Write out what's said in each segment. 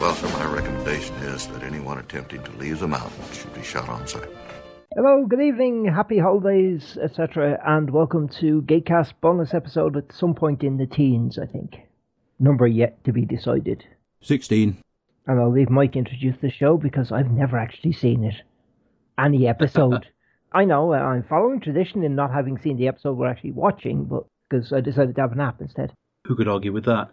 Well, sir, my recommendation is that anyone attempting to leave the mountain should be shot on sight. Hello, good evening, happy holidays, etc., and welcome to Gatecast bonus episode at some point in the teens, I think. Number yet to be decided. 16. And I'll leave Mike introduce the show because I've never actually seen it. Any episode. I know, uh, I'm following tradition in not having seen the episode we're actually watching, but because I decided to have a nap instead. Who could argue with that?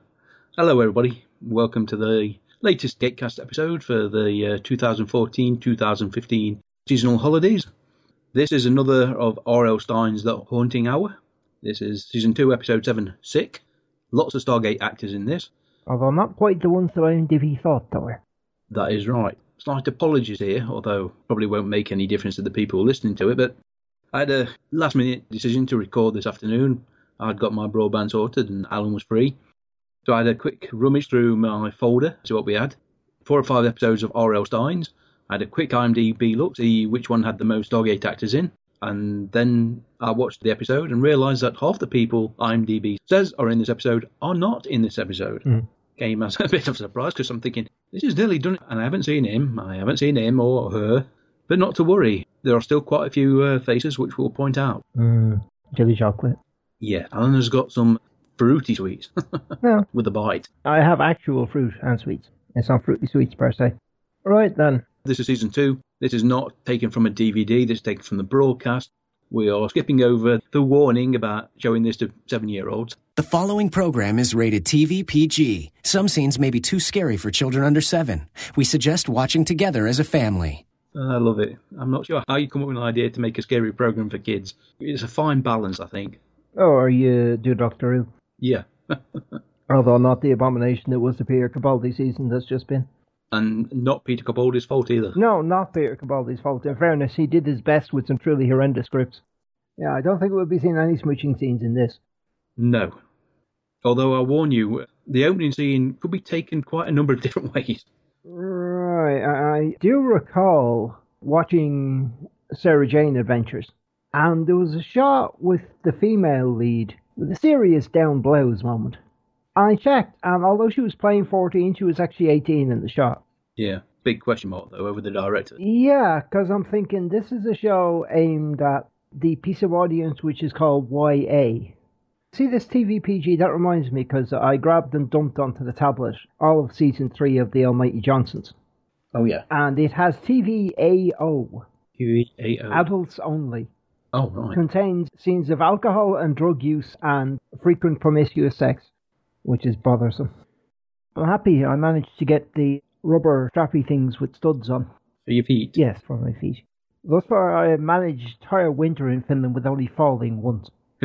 Hello, everybody. Welcome to the latest Gatecast episode for the uh, 2014 2015 seasonal holidays. This is another of R.L. Stine's The Haunting Hour. This is season 2, episode 7, Sick. Lots of Stargate actors in this. Although not quite the ones that IMDb thought they were. That is right. Slight apologies here, although probably won't make any difference to the people listening to it. But I had a last minute decision to record this afternoon. I'd got my broadband sorted and Alan was free. So I had a quick rummage through my folder, see what we had. Four or five episodes of R.L. Stine's. I had a quick IMDb look, to see which one had the most Stargate actors in. And then I watched the episode and realised that half the people IMDb says are in this episode are not in this episode. Mm. Came as a bit of a surprise because I'm thinking, this is nearly done, and I haven't seen him. I haven't seen him or her. But not to worry, there are still quite a few uh, faces which we'll point out. Mm, jelly chocolate. Yeah, Alan has got some fruity sweets No, with a bite. I have actual fruit and sweets. It's not fruity sweets per se. Right then. This is season two. This is not taken from a DVD. This is taken from the broadcast. We are skipping over the warning about showing this to seven-year-olds. The following program is rated TV PG. Some scenes may be too scary for children under seven. We suggest watching together as a family. I love it. I'm not sure how you come up with an idea to make a scary program for kids. It's a fine balance, I think. Oh, are you do Doctor Who. Yeah. Although not the abomination that was the Peter Capaldi season that's just been. and not Peter Capaldi's fault either. No, not Peter Capaldi's fault. In fairness, he did his best with some truly horrendous scripts. Yeah, I don't think we'll be seeing any smooching scenes in this. No. Although I warn you, the opening scene could be taken quite a number of different ways. Right, I, I do recall watching Sarah Jane Adventures, and there was a shot with the female lead a serious down blows moment. I checked, and although she was playing 14, she was actually 18 in the shot. Yeah. Big question mark, though, over the director. Yeah, because I'm thinking this is a show aimed at the piece of audience which is called YA. See this TVPG? That reminds me because I grabbed and dumped onto the tablet all of season three of The Almighty Johnsons. Oh, yeah. And it has TVAO, QEAO. adults only. Oh, right. Contains scenes of alcohol and drug use and frequent promiscuous sex, which is bothersome. I'm happy I managed to get the rubber strappy things with studs on. For your feet. Yes, for my feet. Thus far, I have managed entire winter in Finland with only falling once.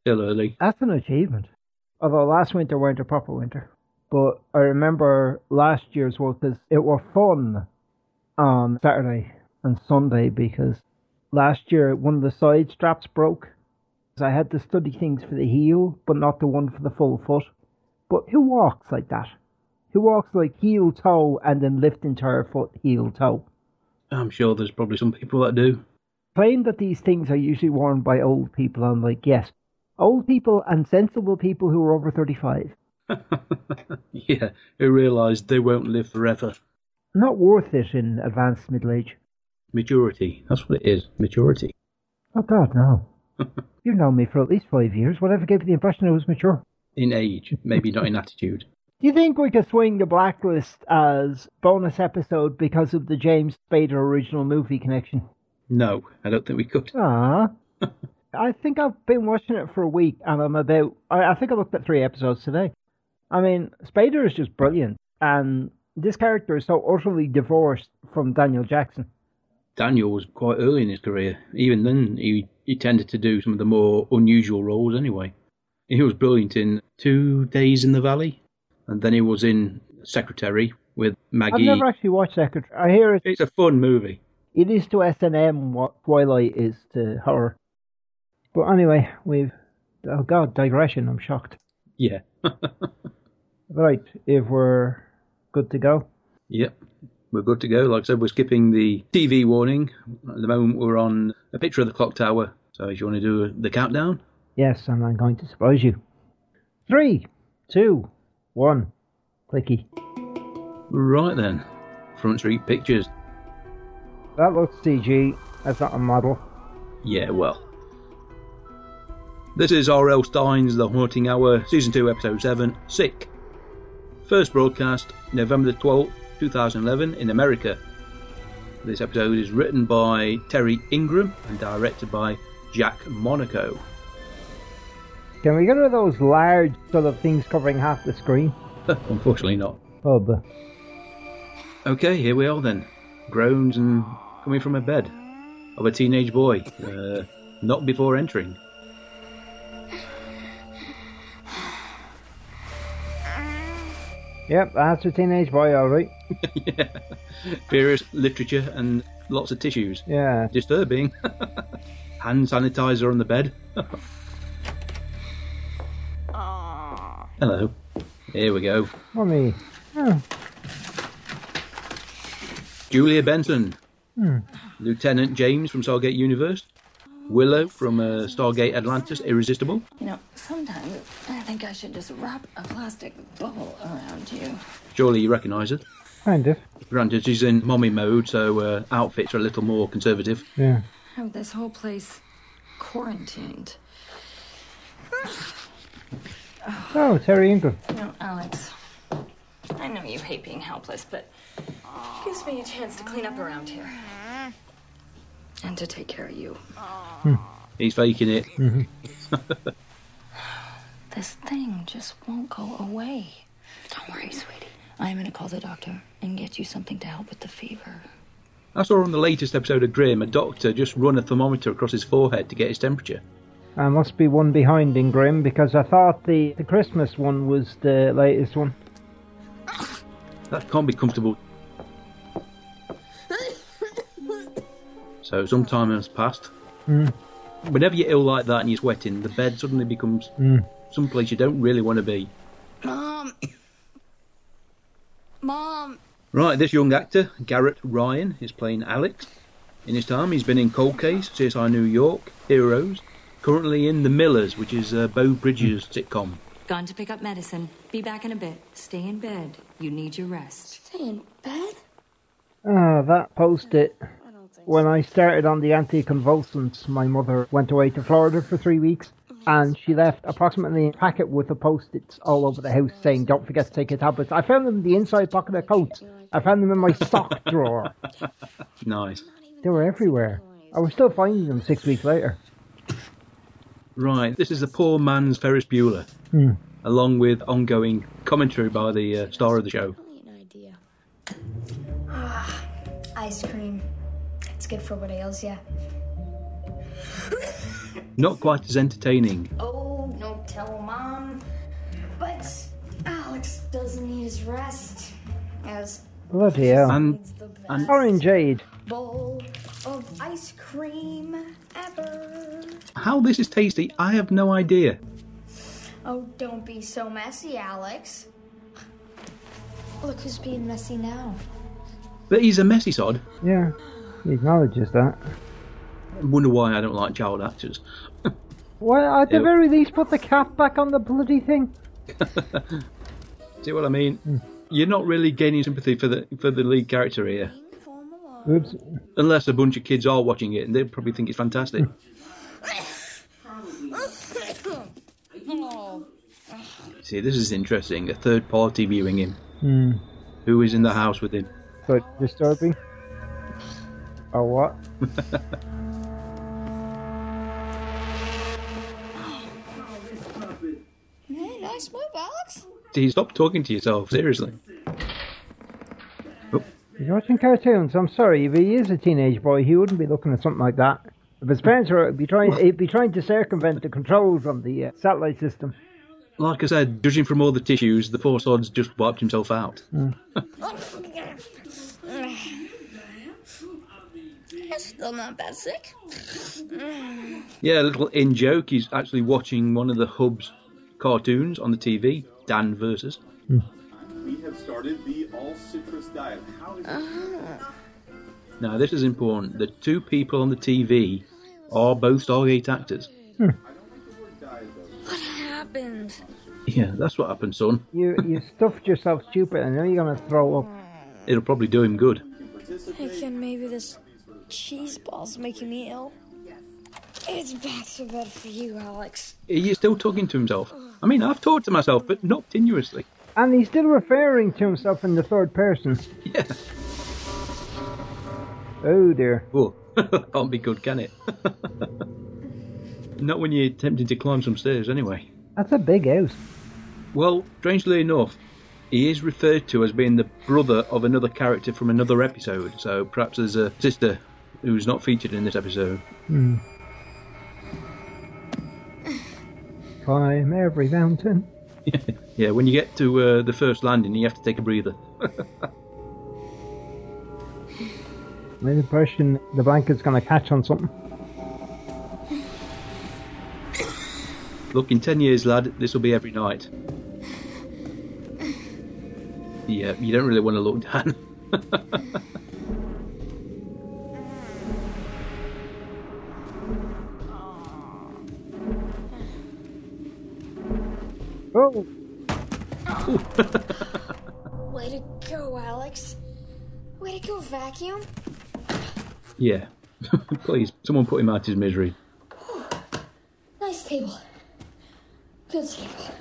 Still early. That's an achievement. Although last winter weren't a proper winter. But I remember last year's work because it were fun on Saturday and Sunday because last year one of the side straps broke. I had to study things for the heel, but not the one for the full foot. But who walks like that? Who walks like heel toe and then lift entire foot heel toe? I'm sure there's probably some people that do. claim that these things are usually worn by old people. I'm like, yes, old people and sensible people who are over 35. yeah, who realise they won't live forever. Not worth it in advanced middle age. Maturity. That's what it is. Maturity. Oh, God, no. You've known me for at least five years. Whatever gave you the impression I was mature? In age, maybe not in attitude. Do you think we could swing the blacklist as bonus episode because of the James Spader original movie connection? No, I don't think we could. Ah. I think I've been watching it for a week and I'm about, I, I think I looked at three episodes today. I mean, Spader is just brilliant and this character is so utterly divorced from Daniel Jackson. Daniel was quite early in his career. Even then, he, he tended to do some of the more unusual roles anyway. He was brilliant in Two Days in the Valley, and then he was in Secretary with Maggie. I've never actually watched Secretary. I hear it, It's a fun movie. it is to S&M what Twilight is to horror. But anyway, we've... Oh god, digression, I'm shocked. Yeah. Right, if we're good to go. Yep. We're good to go. Like I said, we're skipping the TV warning. At the moment, we're on a picture of the clock tower. So if you want to do the countdown, Yes, and I'm going to surprise you. Three, two, one. Clicky. right then. Front Street Pictures. That looks CG. That's not a model. Yeah, well. This is R.L. Stine's The Haunting Hour, Season 2, Episode 7, Sick. First broadcast November the 12th, 2011, in America. This episode is written by Terry Ingram and directed by Jack Monaco. Can we get rid of those large sort of things covering half the screen? Unfortunately, not. Oh, but Okay, here we are then. Groans and coming from a bed of a teenage boy, uh, not before entering. Yep, that's a teenage boy, all right. yeah. Various literature and lots of tissues. Yeah, Disturbing. Hand sanitizer on the bed. Hello. Here we go. mummy. Oh, Julia Benson. Hmm. Lieutenant James from Stargate Universe. Willow from uh, Stargate Atlantis Irresistible. You know, sometimes I think I should just wrap a plastic bubble around you. Surely you recognise her. kind of. Granted, she's in mommy mode, so uh, outfits are a little more conservative. Yeah. Have this whole place quarantined. Oh, Terry Ingram. You know, Alex, I know you hate being helpless, but it gives me a chance to clean up around here. And to take care of you. Hmm. He's faking it. Mm-hmm. This thing just won't go away. Don't worry, sweetie. I'm gonna call the doctor and get you something to help with the fever. I saw on the latest episode of Grimm a doctor just run a thermometer across his forehead to get his temperature. I must be one behind in Grimm because I thought the, the Christmas one was the latest one. That can't be comfortable. So some time has passed. Whenever you're ill like that and you're sweating, the bed suddenly becomes someplace you don't really want to be. Mom! Mom! Right, this young actor, Garrett Ryan, is playing Alex. In his time, he's been in Cold Case, CSI New York, Heroes, currently in The Millers, which is uh, Beau Bridges' sitcom. Gone to pick up medicine. Be back in a bit. Stay in bed. You need your rest. Stay in bed? Ah, that post-it. When I started on the anticonvulsants, my mother went away to Florida for three weeks, and she left approximately a packet worth of post-its all over the house saying, don't forget to take your tablets. I found them in the inside pocket of coats. I found them in my sock drawer. Nice. They were everywhere. I was still finding them six weeks later. Right, this is a poor man's Ferris Bueller, along with ongoing commentary by the uh, star of the show. Ice cream. It's good for what ails ya. Not quite as entertaining. Oh, no tell mom. But Alex doesn't need his rest. As Bloody hell. And, needs the best and Orangeade. bowl of ice cream ever. how this is tasty, I have no idea. Oh, don't be so messy, Alex. Look who's being messy now. But he's a messy sod. Yeah, he acknowledges that. I wonder why I don't like child actors. Well, at the Ew. very least, put the cap back on the bloody thing. See what I mean? You're not really gaining sympathy for the for the lead character here, Oops. unless a bunch of kids are watching it and they probably think it's fantastic. See, this is interesting. A third party viewing him. Hmm. Who is in the house with him? But disturbing. Or what? Hey, nice move, Alex. Do you stop talking to yourself? Seriously. He's watching cartoons. I'm sorry, if he is a teenage boy, he wouldn't be looking at something like that. If his parents were, he'd be trying, he'd be trying to circumvent the controls on the uh, satellite system. Like I said, judging from all the tissues, the poor sod's just wiped himself out. I'm still not that sick. Yeah, a little in joke. He's actually watching one of the hub's cartoons on the TV, Dan versus. Hmm. We have started the all citrus diet. How is uh-huh. Now, this is important. The two people on the TV are both Stargate actors. Hmm. What happened? Yeah, that's what happened, son. You you stuffed yourself stupid. I know you're gonna throw up. It'll probably do him good. Thinking maybe this cheese ball's making me ill. It's back to bed for you, Alex. He's still talking to himself. I mean, I've talked to myself, but not continuously. And he's still referring to himself in the third person. Yeah. Oh dear. Oh, can't be good, can it? not when you're attempting to climb some stairs, anyway. That's a big house. Well, strangely enough, he is referred to as being the brother of another character from another episode, so perhaps there's a sister who's not featured in this episode. Hmm. Climb every mountain. Yeah, when you get to uh, the first landing, you have to take a breather. My impression the blanket's gonna catch on something. Look, in 10 years, lad, this will be every night. Yeah, you don't really want to look down. Oh, Way to go, Alex. Way to go, vacuum. yeah. Please, someone put him out of his misery. Nice table. Good table.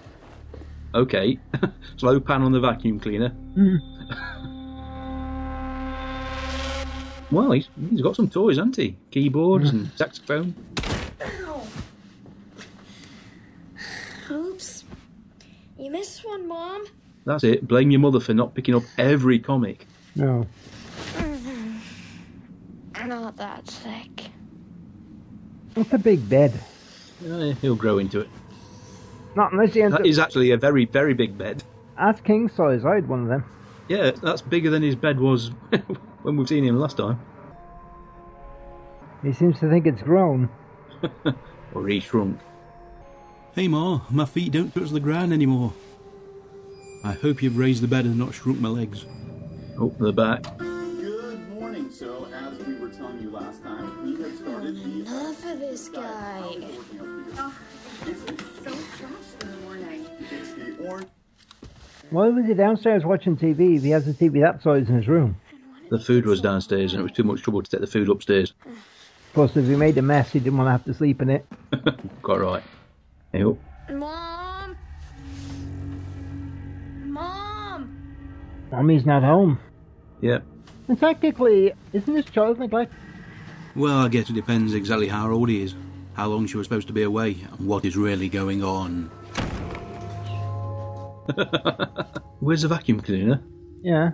Okay. Slow pan on the vacuum cleaner. Hmm. well, he's, he's got some toys, hasn't he? Keyboards hmm. and saxophone. Ow. Oops. You missed one, Mom. That's it. Blame your mother for not picking up every comic. no. Not that sick. That's a big bed. Uh, he'll grow into it. Not unless you end That up. is actually a very, very big bed. That's king size. I had one of them. Yeah, that's bigger than his bed was when we've seen him last time. He seems to think it's grown. Or he shrunk. Hey Ma, my feet don't touch the ground anymore. I hope you've raised the bed and not shrunk my legs. Oh, the back. Good morning. So, as we were telling you last time, we have started the Enough of this guy. Oh, it's the morning. orange. Why was he downstairs watching TV if he has a TV that size in his room? The food was downstairs and it was too much trouble to take the food upstairs. Plus, if he made a mess, he didn't want to have to sleep in it. Quite right. Yep. Oh. Mom. Mom. Mommy's not home. Yep. And technically, isn't this child neglect? Well, I guess it depends exactly how old he is, how long she was supposed to be away, and what is really going on. Where's the vacuum cleaner? Yeah.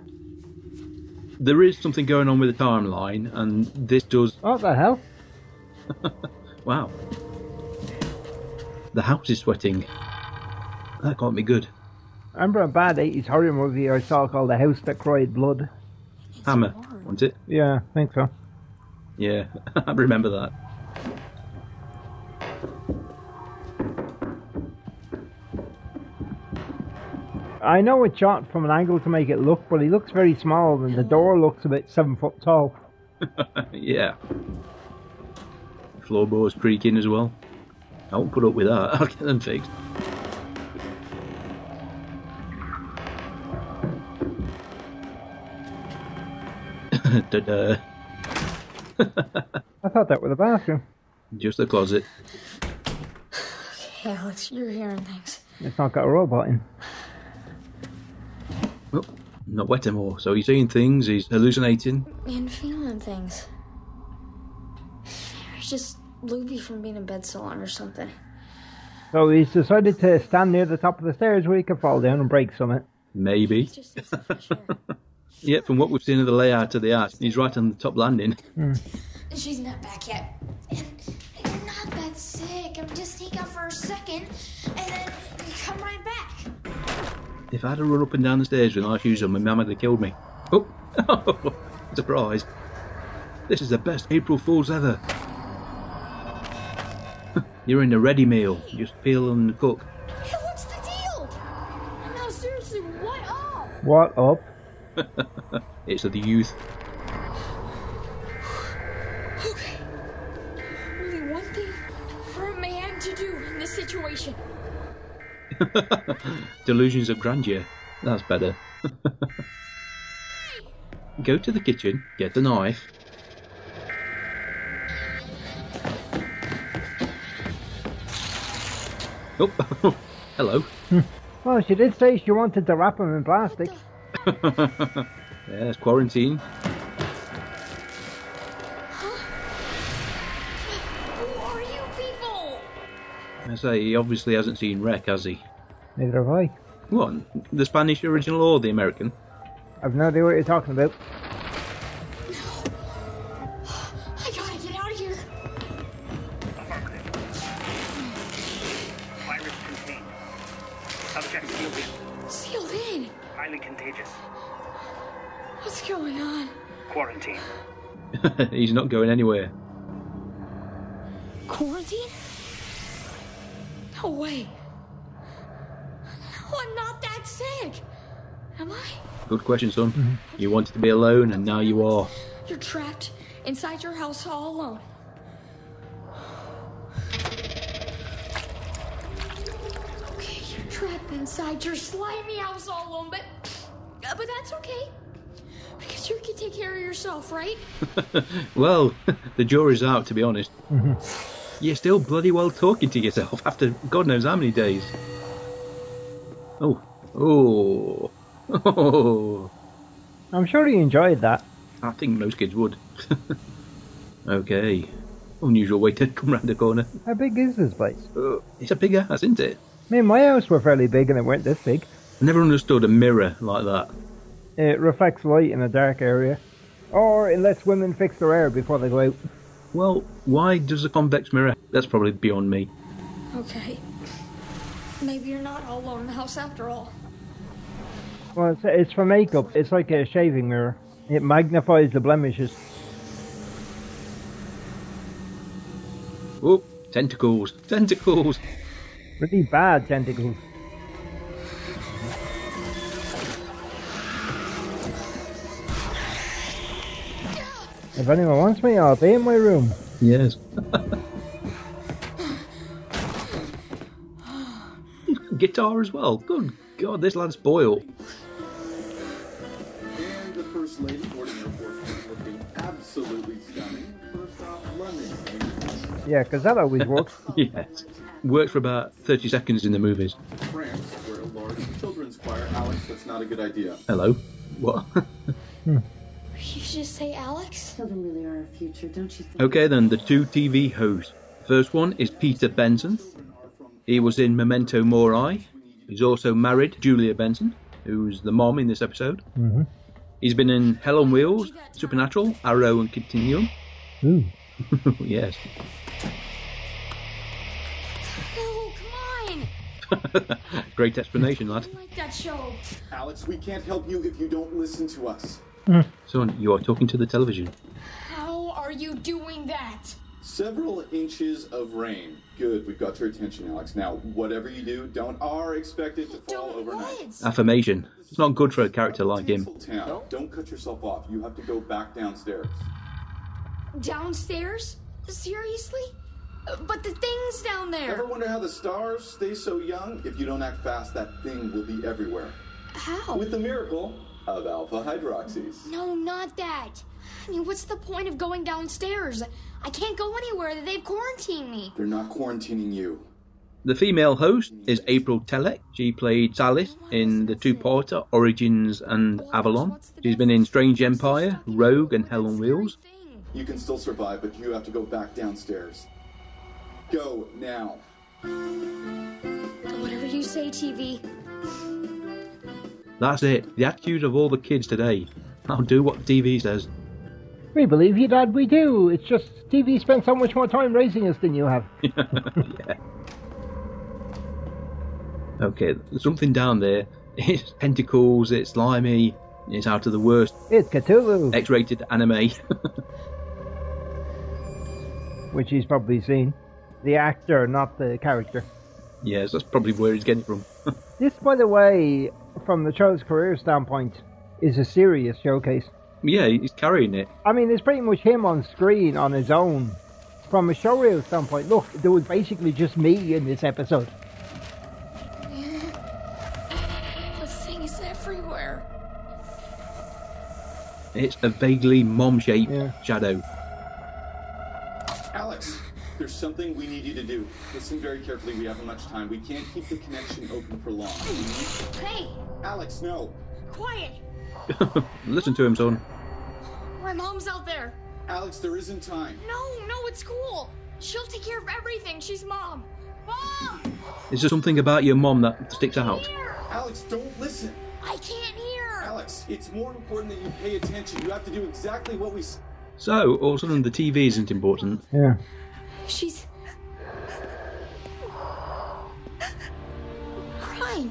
There is something going on with the timeline, and this does. What the hell? Wow. The house is sweating. That can't be good. I remember a bad 80s horror movie I saw called The House That Cried Blood. Hammer, wasn't it? Yeah, I think so. Yeah, I remember that. I know it's shot from an angle to make it look, but he looks very small and the door looks about seven foot tall. yeah. Floorboards creaking as well. I won't put up with that. I'll get them fixed. Da-da. I thought that was the bathroom. Just the closet. Hey, Alex, you're hearing things. It's not got a robot in. Well, not wet anymore. So he's seeing things, he's hallucinating. And feeling things. It's just loopy from being in bed so long or something. So he's decided to stand near the top of the stairs where he could fall down and break something. Maybe. Just needs some fresh air. Yeah, from what we've seen of the layout of the house, he's right on the top landing. Hmm. She's not back yet. And You're not that sick. I'm just sneak out for a second, and then you come right back. If I'd have run up and down the stairs with nice shoes on, my mum would have killed me. Oh, surprise. This is the best April Fool's ever. You're in a ready meal. Just peel and cook. Hey, what's the deal? No, seriously, what up? What up? It's of the youth. Okay. Only one thing for a man to do in this situation. Delusions of grandeur. That's better. Go to the kitchen, get the knife. Oh, hello. Well, she did say she wanted to wrap him in plastic. Yes, quarantine. Who are you people? I say, he obviously hasn't seen REC, has he? Neither have I. What? The Spanish original or the American? I've no idea what you're talking about. He's not going anywhere. Quarantine? No way. Oh, I'm not that sick. Am I? Good question, son. You wanted to be alone, and now you are. You're trapped inside your house all alone. Okay, you're trapped inside your slimy house all alone, but uh, but that's okay. Because you can take care of yourself, right? well, the jury's out, to be honest. You're still bloody well talking to yourself after God knows how many days. Oh. Oh. Oh. I'm sure he enjoyed that. I think most kids would. okay. Unusual way to come round the corner. How big is this place? Uh, it's a big house, isn't it? Me and my house were fairly big and it weren't this big. I never understood a mirror like that. It reflects light in a dark area. Or it lets women fix their hair before they go out. Well, why does a convex mirror? That's probably beyond me. Okay. Maybe you're not all alone in the house after all. Well, it's, it's for makeup. It's like a shaving mirror. It magnifies the blemishes. Oh, tentacles. Tentacles. Really bad tentacles. If anyone wants me, I'll be in my room. Yes. Guitar as well. Good God, this lad's spoiled. And the First Lady boarding Air Force One looking absolutely stunning. First off, London, Yeah, because that always works. yes. Works for about 30 seconds in the movies. France, where a large children's choir. Alex, that's not a good idea. Hello? What? Hmm. You just say Alex? Children really are our future, don't you think? okay, then, the two TV hosts. First one is Peter Benson. He was in Memento Mori. He's also married to Julia Benson, who's the mom in this episode. Mm-hmm. He's been in Hell on Wheels, Supernatural, Arrow, and Continuum. Ooh. yes. No, come on! Great explanation, lad. I like that show. Alex, we can't help you if you don't listen to us. Mm. Son, you are talking to the television. How are you doing that? Several inches of rain. Good, we've got your attention, Alex. Now, whatever you do, don't are expected to fall overnight. Affirmation. It's not good for a character like him. Town. Don't cut yourself off. You have to go back downstairs. Downstairs? Seriously? But the thing's down there. Ever wonder how the stars stay so young? If you don't act fast, that thing will be everywhere. How? With the miracle of alpha hydroxys. No, not that. I mean, what's the point of going downstairs? I can't go anywhere. They've quarantined me. They're not quarantining you. The female host is April Telek. She played Sallis in the two-parter Origins and Avalon. She's been in Strange Empire, Rogue, and Hell on Wheels. You can still survive, but you have to go back downstairs. Go now. Whatever you say, TV. That's it. The attitude of all the kids today. I'll do what the TV says. We believe you, Dad. We do. It's just TV spends so much more time raising us than you have. yeah. Okay, something down there. It's tentacles, it's slimy, it's out of the worst It's Cthulhu, X rated anime. which he's probably seen. The actor, not the character. yes, that's probably where he's getting it from. This, by the way, from the show's career standpoint, is a serious showcase. yeah, he's carrying it. I mean, it's pretty much him on screen on his own. From a showreel standpoint, look, there was basically just me in this episode. The thing is everywhere. It's a vaguely mom shaped shadow. Alex, there's something we need you to do. Listen very carefully. We haven't much time. We can't keep the connection open for long. Hey, Alex, no. quiet. Listen to him, son. My mom's out there. Alex, there isn't time. No, no, it's cool. She'll take care of everything. She's mom. Mom! Is there something about your mom that sticks out? Alex, don't listen. I can't hear. Alex, it's more important that you pay attention. You have to do exactly what we s- So, all of a sudden, the TV isn't important. Yeah. She's crying.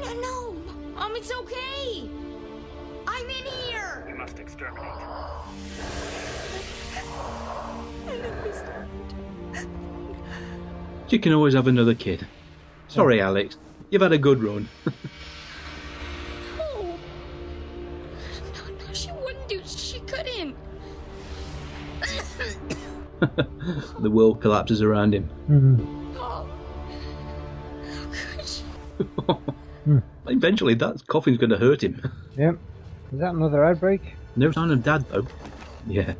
No, no, mom, it's okay. I'm in here. You must exterminate. She can always have another kid. Sorry, Alex. You've had a good run. the world collapses around him. Oh. Eventually, that coughing's going to hurt him. Yep. Is that another outbreak? No sign of Dad, though. Yeah,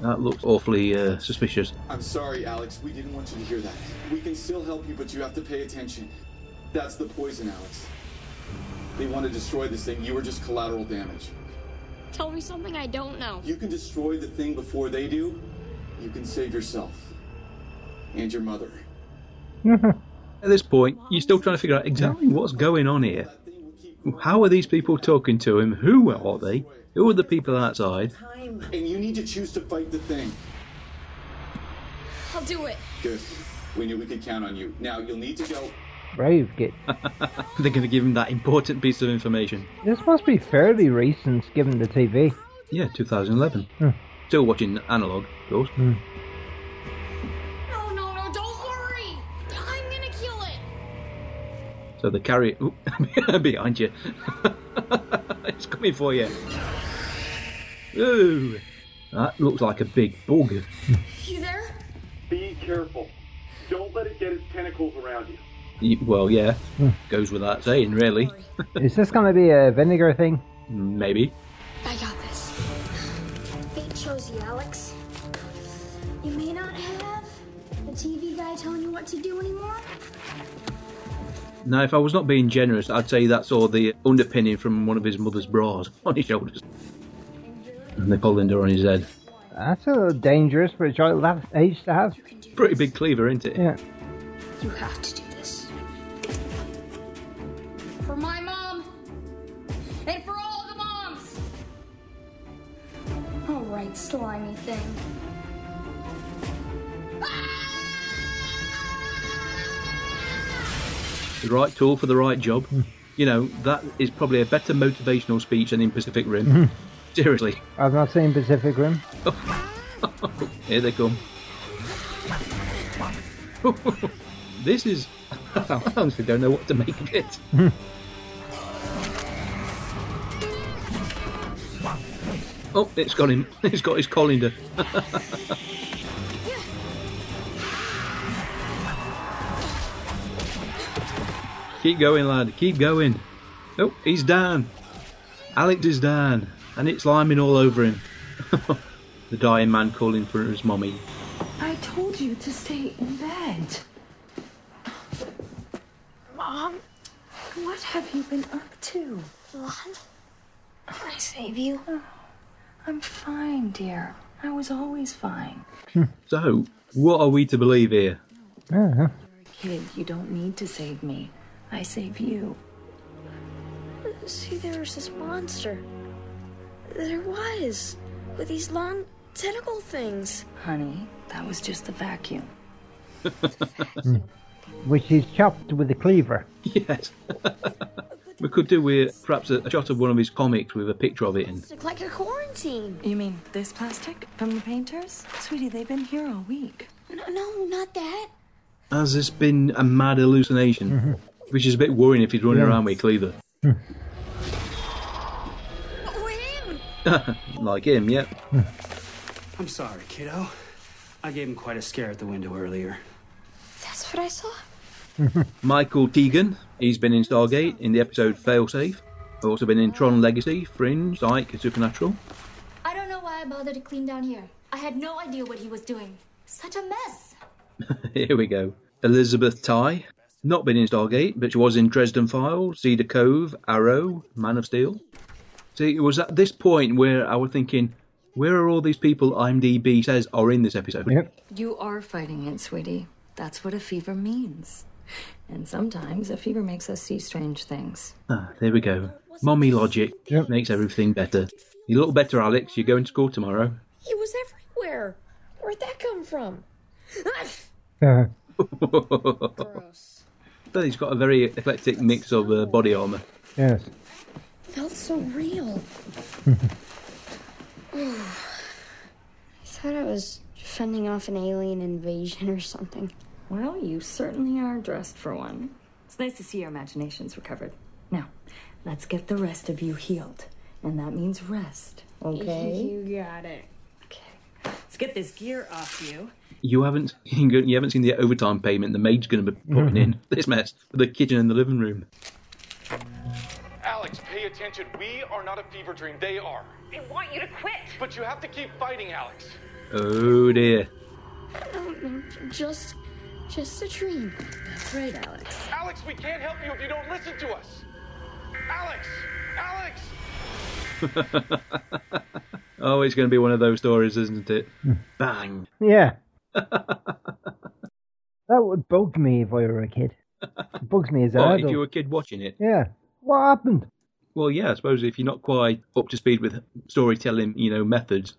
that looks awfully uh, suspicious. I'm sorry, Alex. We didn't want you to hear that. We can still help you, but you have to pay attention. That's the poison, Alex. They want to destroy this thing. You were just collateral damage. Tell me something I don't know. You can destroy the thing before they do. You can save yourself and your mother. At this point, you're still trying to figure out exactly what's going on here. How are these people talking to him? Who are they? Who are the people outside? And you need to choose to fight the thing. I'll do it. Good. We knew we could count on you. Now you'll need to go. Brave kid. They're going to give him that important piece of information. This must be fairly recent, given the TV. Yeah, 2011. Hmm. Still watching analog, of course. Hmm. No, no, no, don't worry. I'm gonna kill it. So they carry it Oop, behind you. it's coming for you. Ooh, that looks like a big bug. You there? Be careful. Don't let it get its tentacles around you. Y- Well, yeah, Hmm. goes without saying, really. Is this going to be a vinegar thing? Maybe. I got this. Fate chose you, Alex. TV guy telling you what to do anymore. Now, if I was not being generous, I'd say that's all the underpinning from one of his mother's bras on his shoulders. And the colander on his head. That's a little dangerous for a child that age to have. Pretty big cleaver, isn't it? Yeah. You have to do this. For my mom. And for all the moms. All right, slimy thing. The right tool for the right job. You know, that is probably a better motivational speech than in Pacific Rim. Mhm. Seriously. I've not seen Pacific Rim. Here they come. this is. I honestly don't know what to make of it. Oh, it's got him. It's got his colander. Keep going, lad. Keep going. Oh, he's down. Alex is down, and it's liming all over him. the dying man calling for his mommy. I told you to stay in bed. Mom, what have you been up to? What? can I save you? I'm fine, dear. I was always fine. So, what are we to believe here? Uh-huh. Kid, you don't need to save me. I save you. See, there's this monster. There was. With these long tentacle things. Honey, that was just the vacuum. Which is chopped with a cleaver. Yes. we could do with perhaps a, a shot of one of his comics with a picture of it in. It's like a quarantine. You mean this plastic from the painters? Sweetie, they've been here all week. No, no not that. Has this been a mad hallucination? Mm-hmm. Which is a bit worrying if he's running Yeah. around with a cleaver. like him, yeah. Hmm. I'm sorry, kiddo. I gave him quite a scare at the window earlier. That's what I saw. Michael Teigen, he's been in Stargate in the episode Failsafe. Also been in Tron Legacy, Fringe, Psych, and Supernatural. I don't know why I bothered to clean down here. I had no idea what he was doing. Such a mess. Here we go. Elizabeth Ty, not been in Stargate, but she was in Dresden Files, Cedar Cove, Arrow, Man of Steel. See, it was at this point where I was thinking, where are all these people IMDb says are in this episode? Yep. You are fighting it, sweetie. That's what a fever means. And sometimes a fever makes us see strange things. Ah, there we go. Mommy logic makes everything better. You look better, Alex. You're going to school tomorrow. He was everywhere. Where'd that come from? Uh, But he's got a very eclectic mix of uh, body armour. yes. Felt so real. I thought I was fending off an alien invasion or something. Well, you certainly are dressed for one. It's nice to see your imagination's recovered. Now, let's get the rest of you healed. And that means rest, okay? You got it. Okay. Let's get this gear off you. You haven't you haven't seen the overtime payment the maid's going to be putting in mm-hmm. this mess for the kitchen and the living room. Alex, pay attention. We are not a fever dream. They are. They want you to quit. But you have to keep fighting, Alex. Oh dear. No, no, just, just a dream. That's right, Alex. Alex, we can't help you if you don't listen to us. Alex! Alex! oh, it's going to be one of those stories, isn't it? Hmm. Bang. Yeah. that would bug me if I were a kid. It bugs me as an adult. if you were a kid watching it. Yeah. What happened? Well, yeah, I suppose if you're not quite up to speed with storytelling, you know, methods.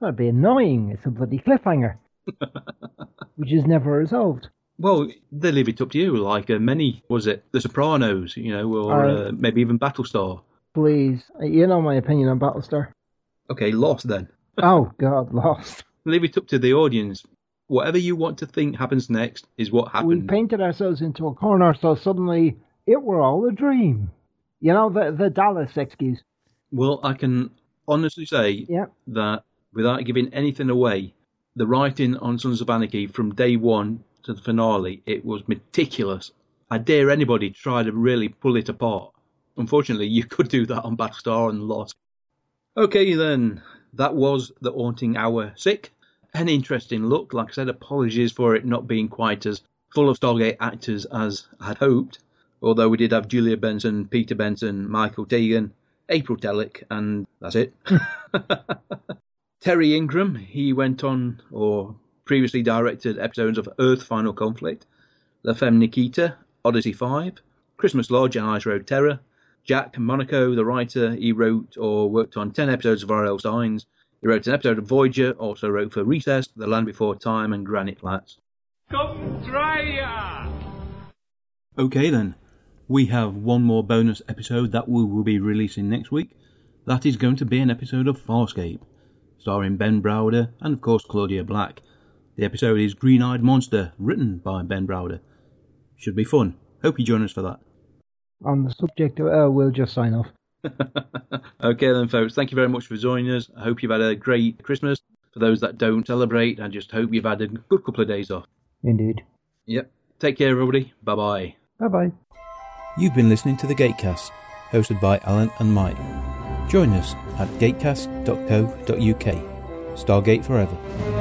That'd be annoying. It's a bloody cliffhanger. which is never resolved. Well, they leave it up to you, like uh, many, was it The Sopranos, you know, or Uh, uh, maybe even Battlestar. Please. You know my opinion on Battlestar. Okay, Lost then. oh, God, Lost. Leave it up to the audience. Whatever you want to think happens next is what happened. We painted ourselves into a corner, so suddenly it were all a dream. You know, the, the Dallas excuse. Well, I can honestly say Yeah. that without giving anything away, the writing on Sons of Anarchy from day one to the finale, it was meticulous. I dare anybody try to really pull it apart. Unfortunately, you could do that on Battlestar and Lost. Okay, then. That was the Haunting Hour Sick. An interesting look. Like I said, apologies for it not being quite as full of Stargate actors as I'd hoped. Although we did have Julia Benson, Peter Benson, Michael Teigen, April Telek, and that's it. Terry Ingram, he went on or previously directed episodes of Earth Final Conflict, La Femme Nikita, Odyssey 5, Christmas Lodge and Ice Road Terror. Jack Monaco, the writer, he wrote or worked on 10 episodes of R.L. Stine's. He wrote an episode of Voyager, also wrote for Recess, The Land Before Time, and Granite Flats. Come try ya! Okay then, we have one more bonus episode that we will be releasing next week. That is going to be an episode of Farscape, starring Ben Browder and of course Claudia Black. The episode is Green Eyed Monster, written by Ben Browder. Should be fun. Hope you join us for that. On the subject of, uh, we'll just sign off. Okay then, folks, thank you very much for joining us. I hope you've had a great Christmas. For those that don't celebrate, I just hope you've had a good couple of days off. Indeed. Yep. Take care, everybody. Bye bye. Bye bye. You've been listening to the Gatecast, hosted by Alan and Mike. Join us at gatecast.co.uk. Stargate Forever.